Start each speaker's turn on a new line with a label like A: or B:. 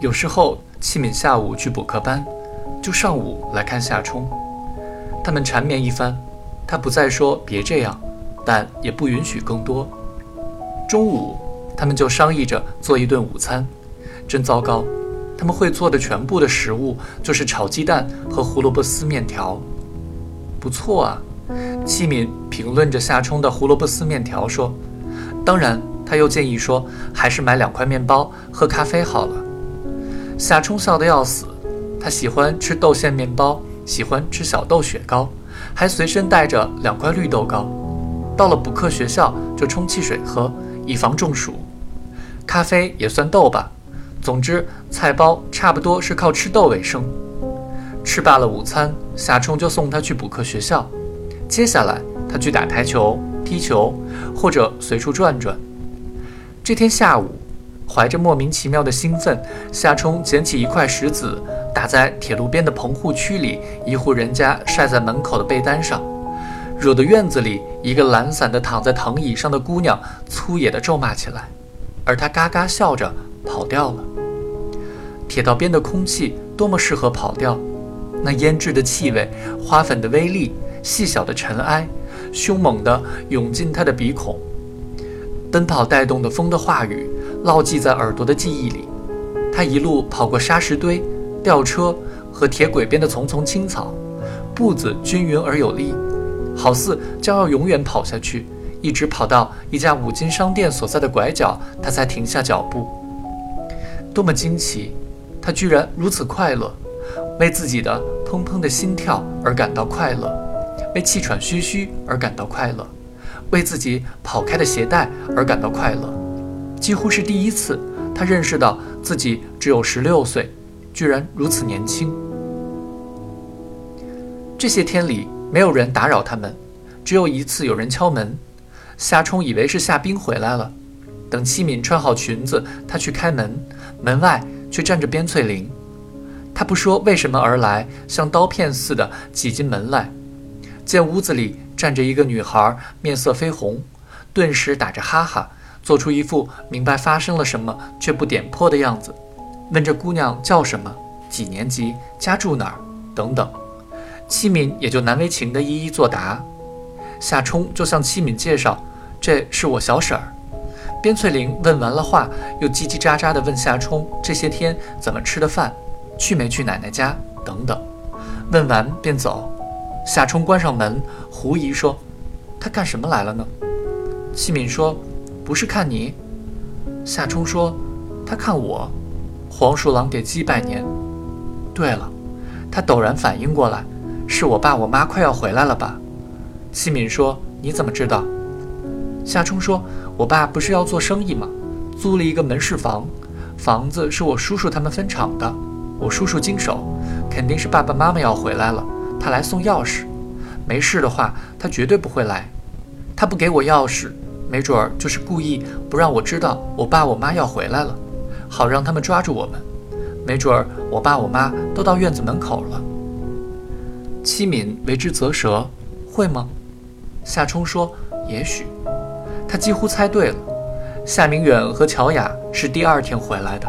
A: 有时候戚敏下午去补课班，就上午来看夏冲。他们缠绵一番，他不再说别这样，但也不允许更多。中午，他们就商议着做一顿午餐。真糟糕，他们会做的全部的食物就是炒鸡蛋和胡萝卜丝面条。不错啊，戚敏评论着夏冲的胡萝卜丝面条说。当然，他又建议说，还是买两块面包，喝咖啡好了。夏冲笑得要死，他喜欢吃豆馅面包。喜欢吃小豆雪糕，还随身带着两块绿豆糕。到了补课学校就冲汽水喝，以防中暑。咖啡也算豆吧。总之，菜包差不多是靠吃豆为生。吃罢了午餐，夏冲就送他去补课学校。接下来，他去打台球、踢球，或者随处转转。这天下午，怀着莫名其妙的兴奋，夏冲捡起一块石子。打在铁路边的棚户区里，一户人家晒在门口的被单上，惹得院子里一个懒散的躺在藤椅上的姑娘粗野地咒骂起来，而他嘎嘎笑着跑掉了。铁道边的空气多么适合跑掉，那腌制的气味、花粉的微粒、细小的尘埃，凶猛地涌进他的鼻孔。奔跑带动的风的话语烙记在耳朵的记忆里。他一路跑过沙石堆。吊车和铁轨边的丛丛青草，步子均匀而有力，好似将要永远跑下去，一直跑到一家五金商店所在的拐角，他才停下脚步。多么惊奇！他居然如此快乐，为自己的砰砰的心跳而感到快乐，为气喘吁吁而感到快乐，为自己跑开的鞋带而感到快乐。几乎是第一次，他认识到自己只有十六岁。居然如此年轻。这些天里没有人打扰他们，只有一次有人敲门。夏冲以为是夏冰回来了。等七敏穿好裙子，他去开门，门外却站着边翠玲。他不说为什么而来，像刀片似的挤进门来，见屋子里站着一个女孩，面色绯红，顿时打着哈哈，做出一副明白发生了什么却不点破的样子。问这姑娘叫什么，几年级，家住哪儿，等等，七敏也就难为情地一一作答。夏冲就向七敏介绍：“这是我小婶儿。”边翠玲问完了话，又叽叽喳喳地问夏冲：“这些天怎么吃的饭？去没去奶奶家？等等。”问完便走。夏冲关上门，狐疑说：“他干什么来了呢？”七敏说：“不是看你。”夏冲说：“他看我。”黄鼠狼给鸡拜年。对了，他陡然反应过来，是我爸我妈快要回来了吧？西敏说：“你怎么知道？”夏冲说：“我爸不是要做生意吗？租了一个门市房，房子是我叔叔他们分厂的，我叔叔经手，肯定是爸爸妈妈要回来了，他来送钥匙。没事的话，他绝对不会来。他不给我钥匙，没准儿就是故意不让我知道我爸我妈要回来了。”好让他们抓住我们，没准儿我爸我妈都到院子门口了。七敏为之啧舌，会吗？夏冲说：“也许。”他几乎猜对了。夏明远和乔雅是第二天回来的。